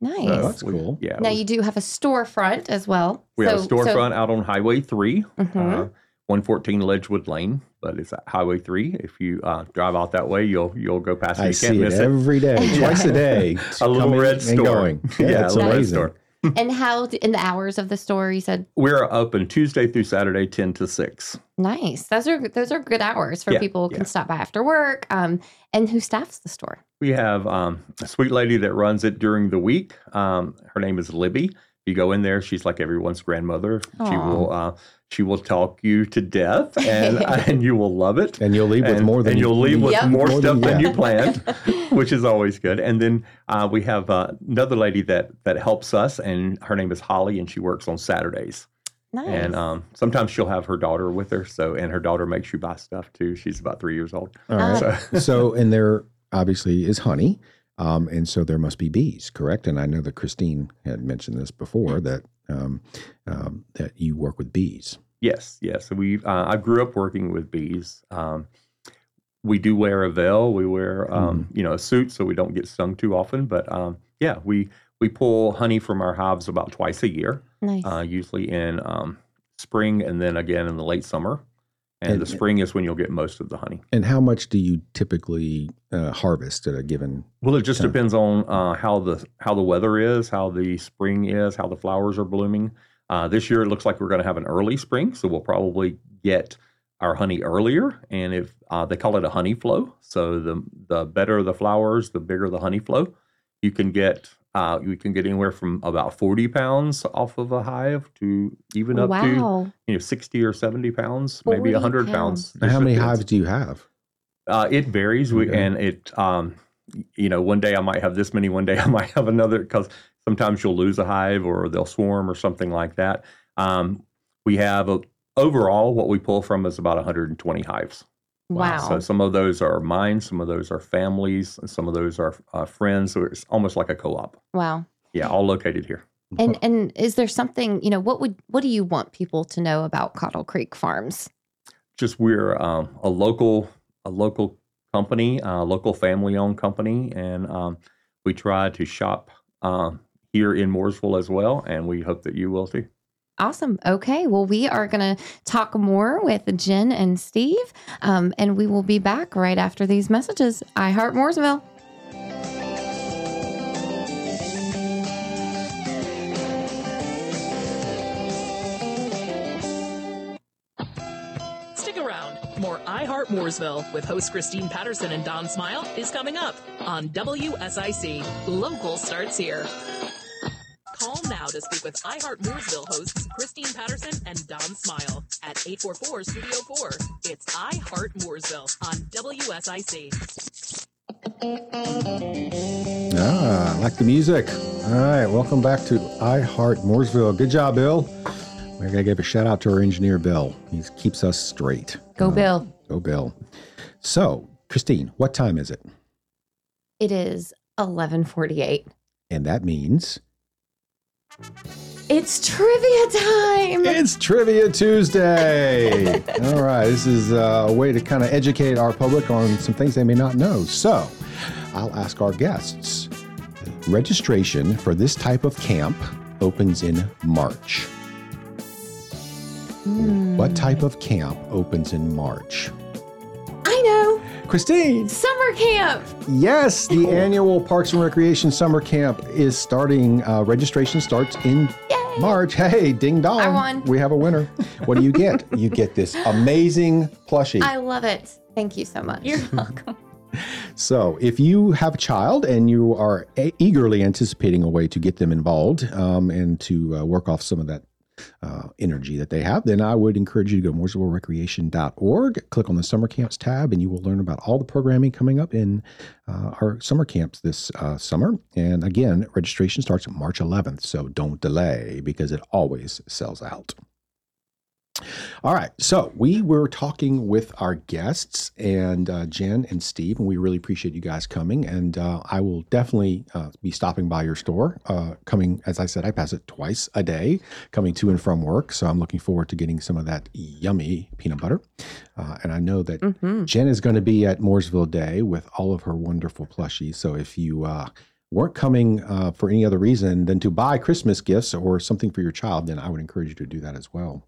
Speaker 2: nice.
Speaker 1: Oh, that's
Speaker 4: we-
Speaker 1: cool.
Speaker 4: Yeah.
Speaker 2: now
Speaker 4: we-
Speaker 2: you do have a storefront as well.
Speaker 4: we have a
Speaker 2: So- so-
Speaker 4: storefront out on Highway 3,
Speaker 2: Mhm.
Speaker 4: uh, 114 Ledgewood Lane, but it's at Highway 3. If you uh, drive out that way, you'll you'll go past it.
Speaker 1: I
Speaker 4: You can't
Speaker 1: see it
Speaker 4: miss it.
Speaker 1: every day, twice a day.
Speaker 4: A little red store.
Speaker 1: going. Yeah,
Speaker 4: Yeah, a
Speaker 1: it's
Speaker 4: little red
Speaker 1: amazing.
Speaker 4: store.
Speaker 2: and how in the hours of the store you said
Speaker 4: We're open Tuesday through Saturday, 10 to 6.
Speaker 2: nice. Those are those are good hours for
Speaker 4: Yeah,
Speaker 2: people who can
Speaker 4: yeah.
Speaker 2: stop by after work. Um, and who staffs the store?
Speaker 4: We have um, a sweet lady that runs it during the week. Um, her name is Libby. You go in there, she's like everyone's grandmother. She will uh, she will talk you to death, and and you will love it.
Speaker 1: And you'll leave with more than
Speaker 4: and you'll leave with
Speaker 2: Yep.
Speaker 4: more,
Speaker 1: More
Speaker 4: stuff
Speaker 1: than-
Speaker 4: than you planned, which is always good. And then uh, we have uh, another lady that that helps us, and her name is Holly, and she works on Saturdays.
Speaker 2: Nice.
Speaker 4: And um, sometimes she'll have her daughter with her. So and her daughter makes you buy stuff too. She's about three years old.
Speaker 1: All right.
Speaker 4: So
Speaker 1: so, and there obviously is honey. Um, and so there must be bees, correct? And I know that Christine had mentioned this before that um, um, that you work with bees.
Speaker 4: Yes, yes. So we, uh, I grew up working with bees. Um, we do wear a veil. We wear, um, you know, a suit so we don't get stung too often. But um, yeah, we we pull honey from our hives about twice a year,
Speaker 2: nice.
Speaker 4: uh, usually in um, spring and then again in the late summer. And,
Speaker 1: And-
Speaker 4: the spring is when you'll get most of the honey.
Speaker 1: And how much do you typically uh, harvest at a given?
Speaker 4: Well, it just depends on uh, how the how the weather is, how the spring is, how the flowers are blooming. Uh, this year, it looks like we're going to have an early spring, so we'll probably get our honey earlier. And if uh, they call it a honey flow, so the the better the flowers, the bigger the honey flow. You can get uh, you can get anywhere from about forty pounds off of a hive to even up to you know sixty or seventy pounds, maybe
Speaker 2: 40
Speaker 4: hundred
Speaker 2: pounds.
Speaker 4: pounds.
Speaker 1: And how
Speaker 4: Just
Speaker 1: many
Speaker 4: depends.
Speaker 1: hives do you have?
Speaker 4: Uh, it varies, we, and it, um, you know, one day I might have this many, one day I might have another, because sometimes you'll lose a hive or they'll swarm or something like that. Um, we have a, overall what we pull from is about 120 hives.
Speaker 2: Wow.
Speaker 4: So some of those are mine, some of those are families, and some of those are uh, friends. So it's almost like a co-op.
Speaker 2: wow.
Speaker 4: Yeah, all located here.
Speaker 2: And and is there something, you know, what would what do you want people to know about Coddle Creek Farms?
Speaker 4: just we're um, a local a local company, a local family owned company, and um, we try to shop um, here in Mooresville as well, and we hope that you will too.
Speaker 2: Awesome. Okay. Well, we are going to talk more with Jenn and Steve, um, and we will be back right after these messages. I heart Mooresville.
Speaker 3: Stick around. More I Heart Mooresville with host Christine Patterson and Don Smyle is coming up on WSIC. Local starts here. Call now to speak with I Heart Mooresville hosts Christine Patterson and Don Smyle at 844 Studio 4. It's I Heart Mooresville on WSIC.
Speaker 1: Ah, I like the music. All right, welcome back to I Heart Mooresville. Good job, Bill. We're gonna give a shout out to our engineer, Bill. He keeps us straight.
Speaker 2: Go,
Speaker 1: Uh,
Speaker 2: Bill.
Speaker 1: Go, Bill. So, Christine, what time is it?
Speaker 2: It is 1148.
Speaker 1: And that means
Speaker 2: It's trivia time.
Speaker 1: it's Trivia Tuesday. All right, this is uh, a way to kind of educate our public on some things they may not know. So, I'll ask our guests. Registration for this type of camp opens in March.
Speaker 2: Hmm.
Speaker 1: What type of camp opens in March?
Speaker 2: I know.
Speaker 1: Christine.
Speaker 2: Summer camp.
Speaker 1: Yes, the annual Parks and Recreation Summer Camp is starting. Uh, registration starts in
Speaker 2: Yay.
Speaker 1: March. Hey, ding dong.
Speaker 2: I won.
Speaker 1: We have a winner. What do you get? you get this amazing plushie.
Speaker 2: I love it. Thank you so much.
Speaker 5: You're welcome.
Speaker 1: So, if you have a child and you are a- eagerly anticipating a way to get them involved um, and to uh, work off some of that uh, energy that they have, then I would encourage you to go to mooresvillerecreation.org, click on the summer camps tab, and you will learn about all the programming coming up in uh, our summer camps this uh, summer. And again, registration starts March 11th, so don't delay because it always sells out. All right. So we were talking with our guests and uh, Jenn and Steve, and we really appreciate you guys coming. And uh, I will definitely uh, be stopping by your store. Uh, coming, as I said, I pass it twice a day, coming to and from work. So I'm looking forward to getting some of that yummy peanut butter. Uh, and I know that
Speaker 2: Mhm.
Speaker 1: Jenn is going to be at Mooresville Day with all of her wonderful plushies. So if you uh, weren't coming uh, for any other reason than to buy Christmas gifts or something for your child, then I would encourage you to do that as well.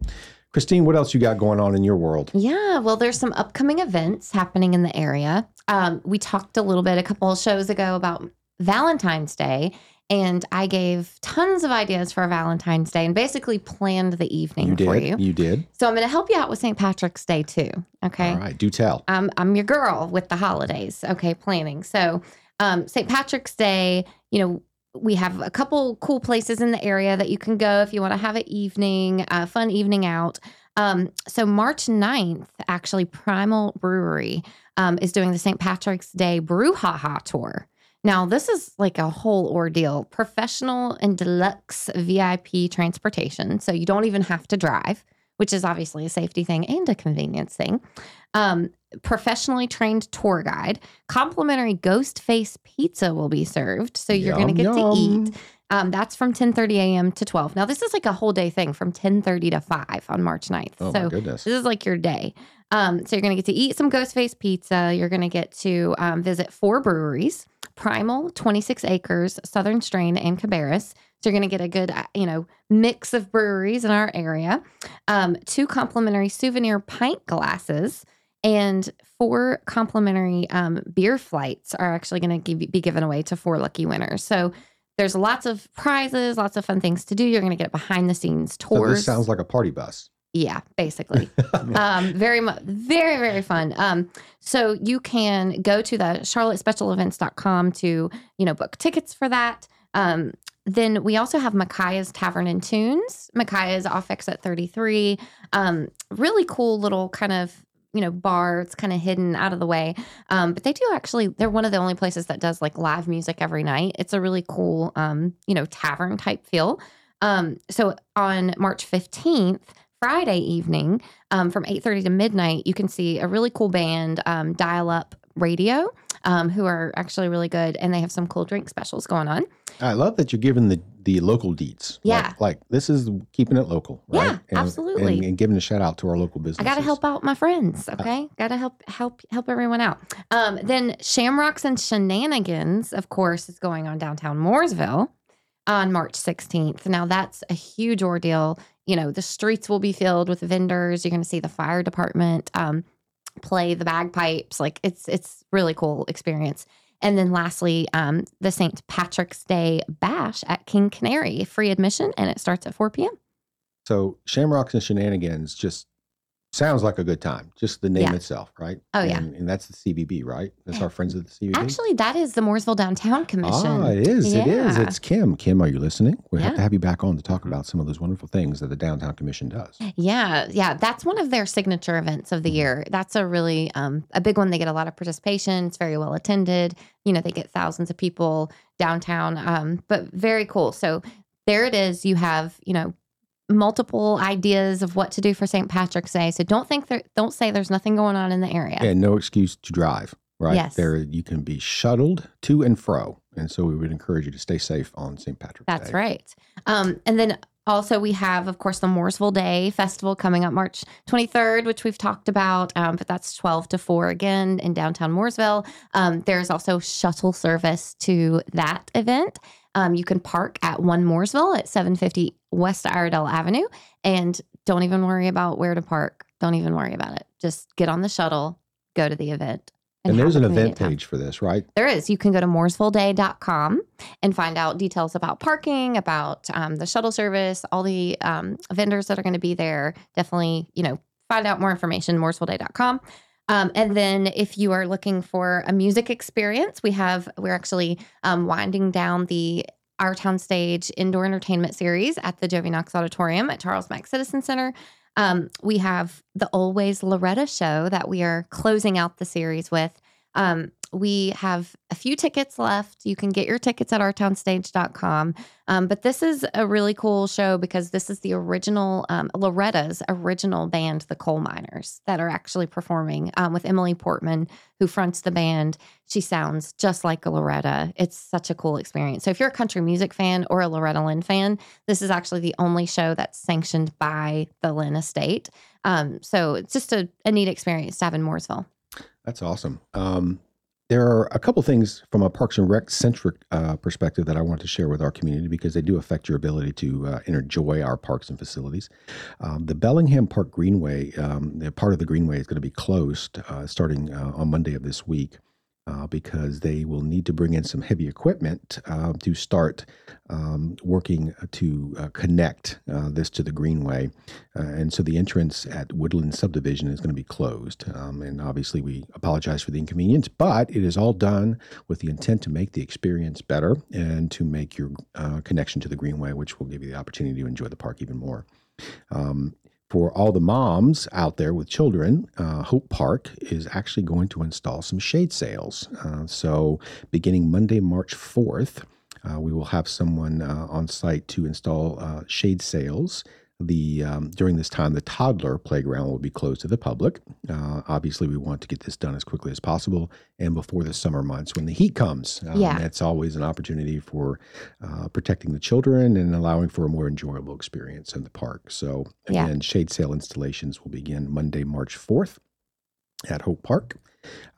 Speaker 1: Christine, what else you got going on in your world?
Speaker 2: Yeah, well, there's some upcoming events happening in the area. Um, we talked a little bit a couple of shows ago about Valentine's Day, and I gave tons of ideas for Valentine's Day and basically planned the evening
Speaker 1: you did.
Speaker 2: for you.
Speaker 1: You did.
Speaker 2: So I'm going to help you out with St. Patrick's Day too. Okay.
Speaker 1: All right. Do tell.
Speaker 2: um, I'm your girl with the holidays. Okay, planning. So, um, St. Patrick's Day, you know, we have a couple cool places in the area that you can go if you want to have an evening, a fun evening out. Um, so, March 9th, actually, Primal Brewery um, is doing the St. Patrick's Day Brouhaha Tour. Now, this is like a whole ordeal professional and deluxe VIP transportation. So, you don't even have to drive, which is obviously a safety thing and a convenience thing. Um, professionally trained tour guide. Complimentary ghost face pizza will be served. So you're going to
Speaker 1: Yum,
Speaker 2: get to eat. Um, that's from 10:30 a.m. to 12. Now this is like a whole day thing from 10:30 to 5 on March 9th.
Speaker 1: Oh my goodness.
Speaker 2: this is like your day. Um, so you're going to get to eat some ghost face pizza. You're going to get to um, visit four breweries: Primal, 26 Acres, Southern Strain, and Cabarrus. So you're going to get a good, uh, you know, mix of breweries in our area. Um, two complimentary souvenir pint glasses and four complimentary um, beer flights are actually going to be given away to four lucky winners. So there's lots of prizes, lots of fun things to do. You're going to get behind the scenes
Speaker 1: So
Speaker 2: tours.
Speaker 1: this sounds like a party bus.
Speaker 2: Yeah, basically. um, very much, very, very fun. Um, so you can go to the charlottespecialevents.com to, you know, book tickets for that. Um, then we also have Micaiah's Tavern and Tunes. Micaiah is off exit 33. Um, really cool little kind of, you know, bar. It's kind of hidden out of the way. Um, but they do actually, they're one of the only places that does like live music every night. It's a really cool, um, you know, tavern type feel. Um, so on March 15th, Friday evening, um, from 8:30 to midnight, you can see a really cool band, um, Dial Up Radio, um, who are actually really good, and they have some cool drink specials going on.
Speaker 1: I love that you're giving the the local deets.
Speaker 2: Yeah.
Speaker 1: Like, like this is keeping it local, right?
Speaker 2: Yeah,
Speaker 1: And-
Speaker 2: absolutely.
Speaker 1: And, and giving a shout out to our local
Speaker 2: business.
Speaker 1: I
Speaker 2: got to help out my friends. Okay, got to help help help everyone out. Um, then Shamrocks and Shenanigans, of course, is going on downtown Mooresville on March 16th. Now that's a huge ordeal. You know, the streets will be filled with vendors. You're going to see the fire department um, play the bagpipes. Like it's it's really cool experience. And then lastly, um, the St. Patrick's Day Bash at King Canary, free admission, and it starts at 4 p.m.
Speaker 1: So Shamrocks and Shenanigans just sounds like a good time. Just the name
Speaker 2: Yeah.
Speaker 1: itself, right?
Speaker 2: Oh, yeah.
Speaker 1: And, and that's the CBB, right? That's our friends at the CBB.
Speaker 2: Actually, that is the Mooresville Downtown Commission.
Speaker 1: Ah, it is. It is.
Speaker 2: Yeah.
Speaker 1: It's Kim. Kim, are you listening? We have to have you back on to talk about some of those wonderful things that the Downtown Commission does.
Speaker 2: Yeah, yeah, that's one of their signature events of the year. That's a really um, a big one. They get a lot of participation. It's very well attended. You know, they get thousands of people downtown. Um, but very cool. So there it is. You have you know multiple ideas of what to do for St. Patrick's Day. So don't think there, don't say there's nothing going on in the area.
Speaker 1: And no excuse to drive, right?
Speaker 2: Yes.
Speaker 1: There you can be shuttled to and fro. And so we would encourage you to stay safe on St. Patrick's
Speaker 2: That's
Speaker 1: Day.
Speaker 2: right. Um, and then also we have, of course, the Mooresville Day Festival coming up March 23rd, which we've talked about. Um, but that's 12 to 4 again in downtown Mooresville. Um, there's also shuttle service to that event. Um, you can park at One Mooresville at 750 West Iredell Avenue, and don't even worry about where to park. Don't even worry about it. Just get on the shuttle, go to the event.
Speaker 1: And there's an event page for this, right?
Speaker 2: There is. You can go to mooresvilleday.com and find out details about parking, about um, the shuttle service, all the um, vendors that are going to be there. Definitely, you know, find out more information, mooresvilleday.com. Um, and then if you are looking for a music experience, we have, we're actually um, winding down the our town stage indoor entertainment series at the Joe V. Knox Auditorium at Charles Mack Citizen Center. Um, we have the Always Loretta show that we are closing out the series with. Um, we have a few tickets left. You can get your tickets at ourtownstage.com. Um, but this is a really cool show because this is the original, um, Loretta's original band, the Coal Miners, that are actually performing um, with Emily Portman, who fronts the band. She sounds just like a Loretta. It's such a cool experience. So if you're a country music fan or a Loretta Lynn fan, this is actually the only show that's sanctioned by the Lynn estate. Um, so it's just a, a neat experience to have in Mooresville.
Speaker 1: That's awesome. Um, there are a couple things from a Parks and Rec centric uh, perspective that I want to share with our community because they do affect your ability to uh, enjoy our parks and facilities. Um, the Bellingham Park Greenway, um, part of the Greenway is going to be closed uh, starting uh, on Monday of this week. Uh, because they will need to bring in some heavy equipment uh, to start um, working to uh, connect uh, this to the greenway. Uh, and so the entrance at Woodland Subdivision is going to be closed. Um, and obviously, we apologize for the inconvenience, but it is all done with the intent to make the experience better and to make your connection to the greenway, which will give you the opportunity to enjoy the park even more. Um, for all the moms out there with children, uh, Hope Park is actually going to install some shade sails. Uh, so, beginning Monday, March 4th, uh, we will have someone uh, on site to install uh, shade sails. The um, during this time, the toddler playground will be closed to the public. Uh, obviously, we want to get this done as quickly as possible and before the summer months when the heat comes. Um,
Speaker 2: Yeah.
Speaker 1: it's always an opportunity for uh, protecting the children and allowing for a more enjoyable experience in the park. So,
Speaker 2: Yeah.
Speaker 1: again, shade sail installations will begin Monday, March 4th at Hope Park.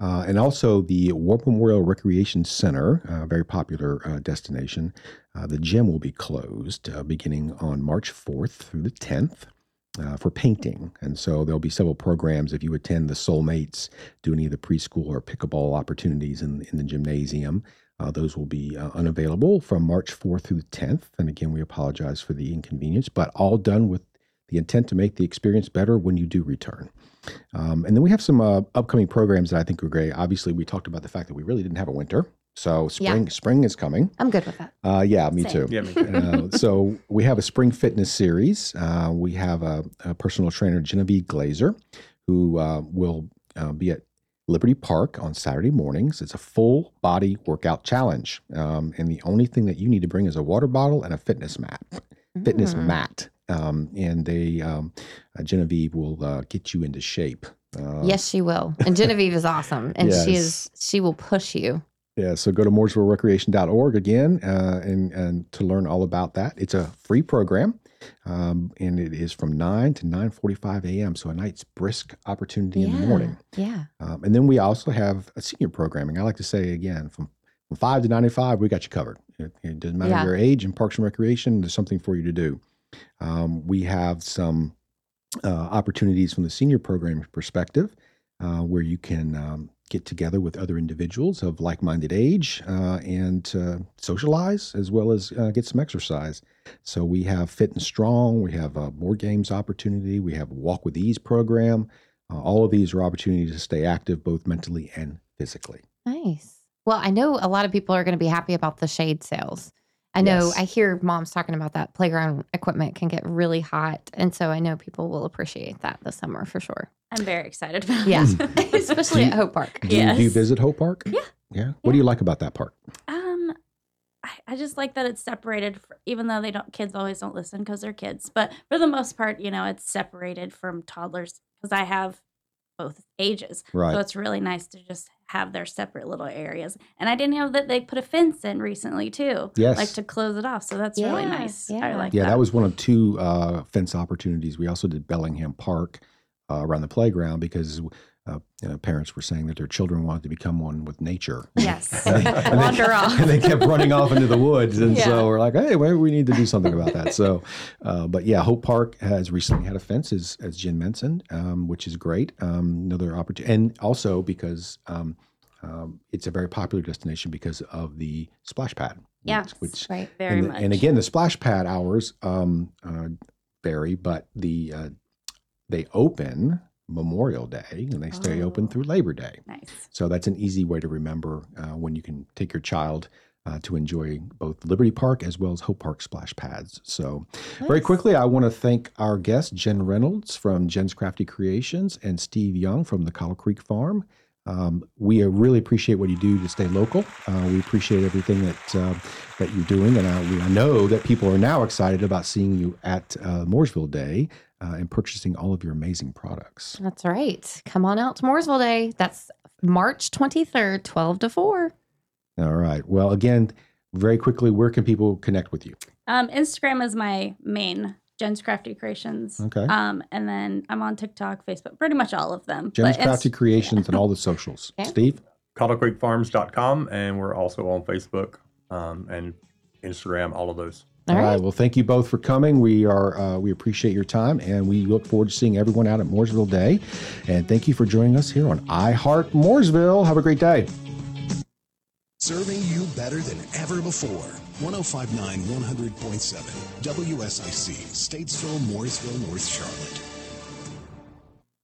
Speaker 1: Uh, and also the War Memorial Recreation Center, a very popular uh, destination. Uh, the gym will be closed uh, beginning on March 4th through the 10th. Uh, for painting. And so there'll be several programs if you attend the Soulmates, do any of the preschool or pickleball opportunities in, in the gymnasium. Uh, those will be unavailable from March 4th through the 10th. And again, we apologize for the inconvenience, but all done with the intent to make the experience better when you do return. Um, and then we have some uh, upcoming programs that I think are great. Obviously, we talked about the fact that we really didn't have a winter. So
Speaker 2: Yeah.
Speaker 1: spring, spring is coming.
Speaker 2: I'm good with that.
Speaker 1: Uh, yeah, me
Speaker 5: Same.
Speaker 1: too.
Speaker 4: Yeah, me too.
Speaker 1: Uh, so we have a spring fitness series. Uh, we have a, a personal trainer, Genevieve Glazer, who uh, will uh, be at Liberty Park on Saturday mornings. It's a full body workout challenge. Um, and the only thing that you need to bring is a water bottle and a fitness mat. Fitness
Speaker 2: Mm.
Speaker 1: mat. Um, and they, um, uh, Genevieve will uh, get you into shape. Uh,
Speaker 2: Yes, she will. And Genevieve is awesome. And she is she will push you.
Speaker 1: Yeah, so go to mooresvillerecreation.org again uh, and, and to learn all about that. It's a free program, um, and it is from 9 to 9.45 a.m., so a nice brisk opportunity in the morning.
Speaker 2: Yeah.
Speaker 1: Um, and then we also have a senior programming. I like to say again, from, from 5 to 95, we got you covered. It, it doesn't matter
Speaker 2: Yeah.
Speaker 1: your age in Parks and Recreation, there's something for you to do. Um, we have some uh, opportunities from the senior program perspective uh, where you can um, get together with other individuals of like minded age uh, and uh, socialize as well as uh, get some exercise. So we have Fit and Strong, we have a board games opportunity, we have Walk with Ease program. Uh, all of these are opportunities to stay active both mentally and physically.
Speaker 2: Nice. Well, I know a lot of people are going to be happy about the shade sails. I know
Speaker 1: Yes.
Speaker 2: I hear moms talking about that playground equipment can get really hot. And so I know people will appreciate that this summer for sure.
Speaker 5: I'm very excited about
Speaker 2: Yeah.
Speaker 5: it.
Speaker 2: Especially
Speaker 1: Do
Speaker 2: at Hope Park.
Speaker 1: Do, you, do you visit Hope Park?
Speaker 5: Yeah.
Speaker 1: Yeah. What do you like about that park?
Speaker 5: Um, I, I just like that it's separated. For, even though they don't, kids always don't listen because they're kids. But for the most part, you know, it's separated from toddlers because I have both ages.
Speaker 1: Right.
Speaker 5: So it's really nice to just have their separate little areas. And I didn't know that they put a fence in recently too.
Speaker 1: Yes.
Speaker 5: Like to close it off. So that's really
Speaker 2: Yeah,
Speaker 5: nice. I
Speaker 2: yeah.
Speaker 5: like
Speaker 1: Yeah,
Speaker 5: that.
Speaker 1: that was one of two uh, fence opportunities. We also did Bellingham Park uh, around the playground because uh, you know, parents were saying that their children wanted to become one with nature.
Speaker 5: Yes.
Speaker 1: And they- and they-
Speaker 5: Wander off.
Speaker 1: And they kept running off into the woods. And
Speaker 5: Yeah.
Speaker 1: so we're like, hey, maybe we need to do something about that. So, uh, but yeah, Hope Park has recently had a fence, as, as Jenn mentioned, um, which is great. Um, another opportunity. And also because um, um, it's a very popular destination because of the splash pad.
Speaker 5: Yes.
Speaker 1: Which,
Speaker 2: Right.
Speaker 5: Very
Speaker 1: and,
Speaker 5: much.
Speaker 1: and again, the splash pad hours um, uh, vary, but the uh, they open Memorial Day, and they stay open
Speaker 5: Oh.
Speaker 1: through Labor Day.
Speaker 5: Nice.
Speaker 1: So that's an easy way to remember uh, when you can take your child uh, to enjoy both Liberty Park as well as Hope Park splash pads. So, very quickly, I want to thank our guests, Jenn Reynolds from Jenn's Crafty Creations and Steve Young from the Coddle Creek Farm. Um, we uh, really appreciate what you do to stay local. Uh, we appreciate everything that uh, that you're doing, and I, we, I know that people are now excited about seeing you at uh, Mooresville Day uh, and purchasing all of your amazing products.
Speaker 2: That's right. Come on out to Mooresville Day. That's March 23rd, 12 to 4.
Speaker 1: All right. Well, again, very quickly, where can people connect with you?
Speaker 5: Um, Instagram is my main Jenn's Crafty Creations.
Speaker 1: Okay.
Speaker 5: Um, and then I'm on TikTok, Facebook, pretty much all of them.
Speaker 1: Jenn's
Speaker 5: But
Speaker 1: Crafty Creations and all the socials.
Speaker 2: Okay.
Speaker 1: Steve?
Speaker 4: CoddleCreekFarms.com, and we're also on Facebook um, and Instagram, all of those.
Speaker 2: All right.
Speaker 1: Well, thank you both for coming. We are uh, we appreciate your time, and we look forward to seeing everyone out at Mooresville Day. And thank you for joining us here on I Heart Mooresville. Have a great day.
Speaker 6: Serving you better than ever before. 1059 100.7 WSIC, Statesville, Mooresville, North Charlotte.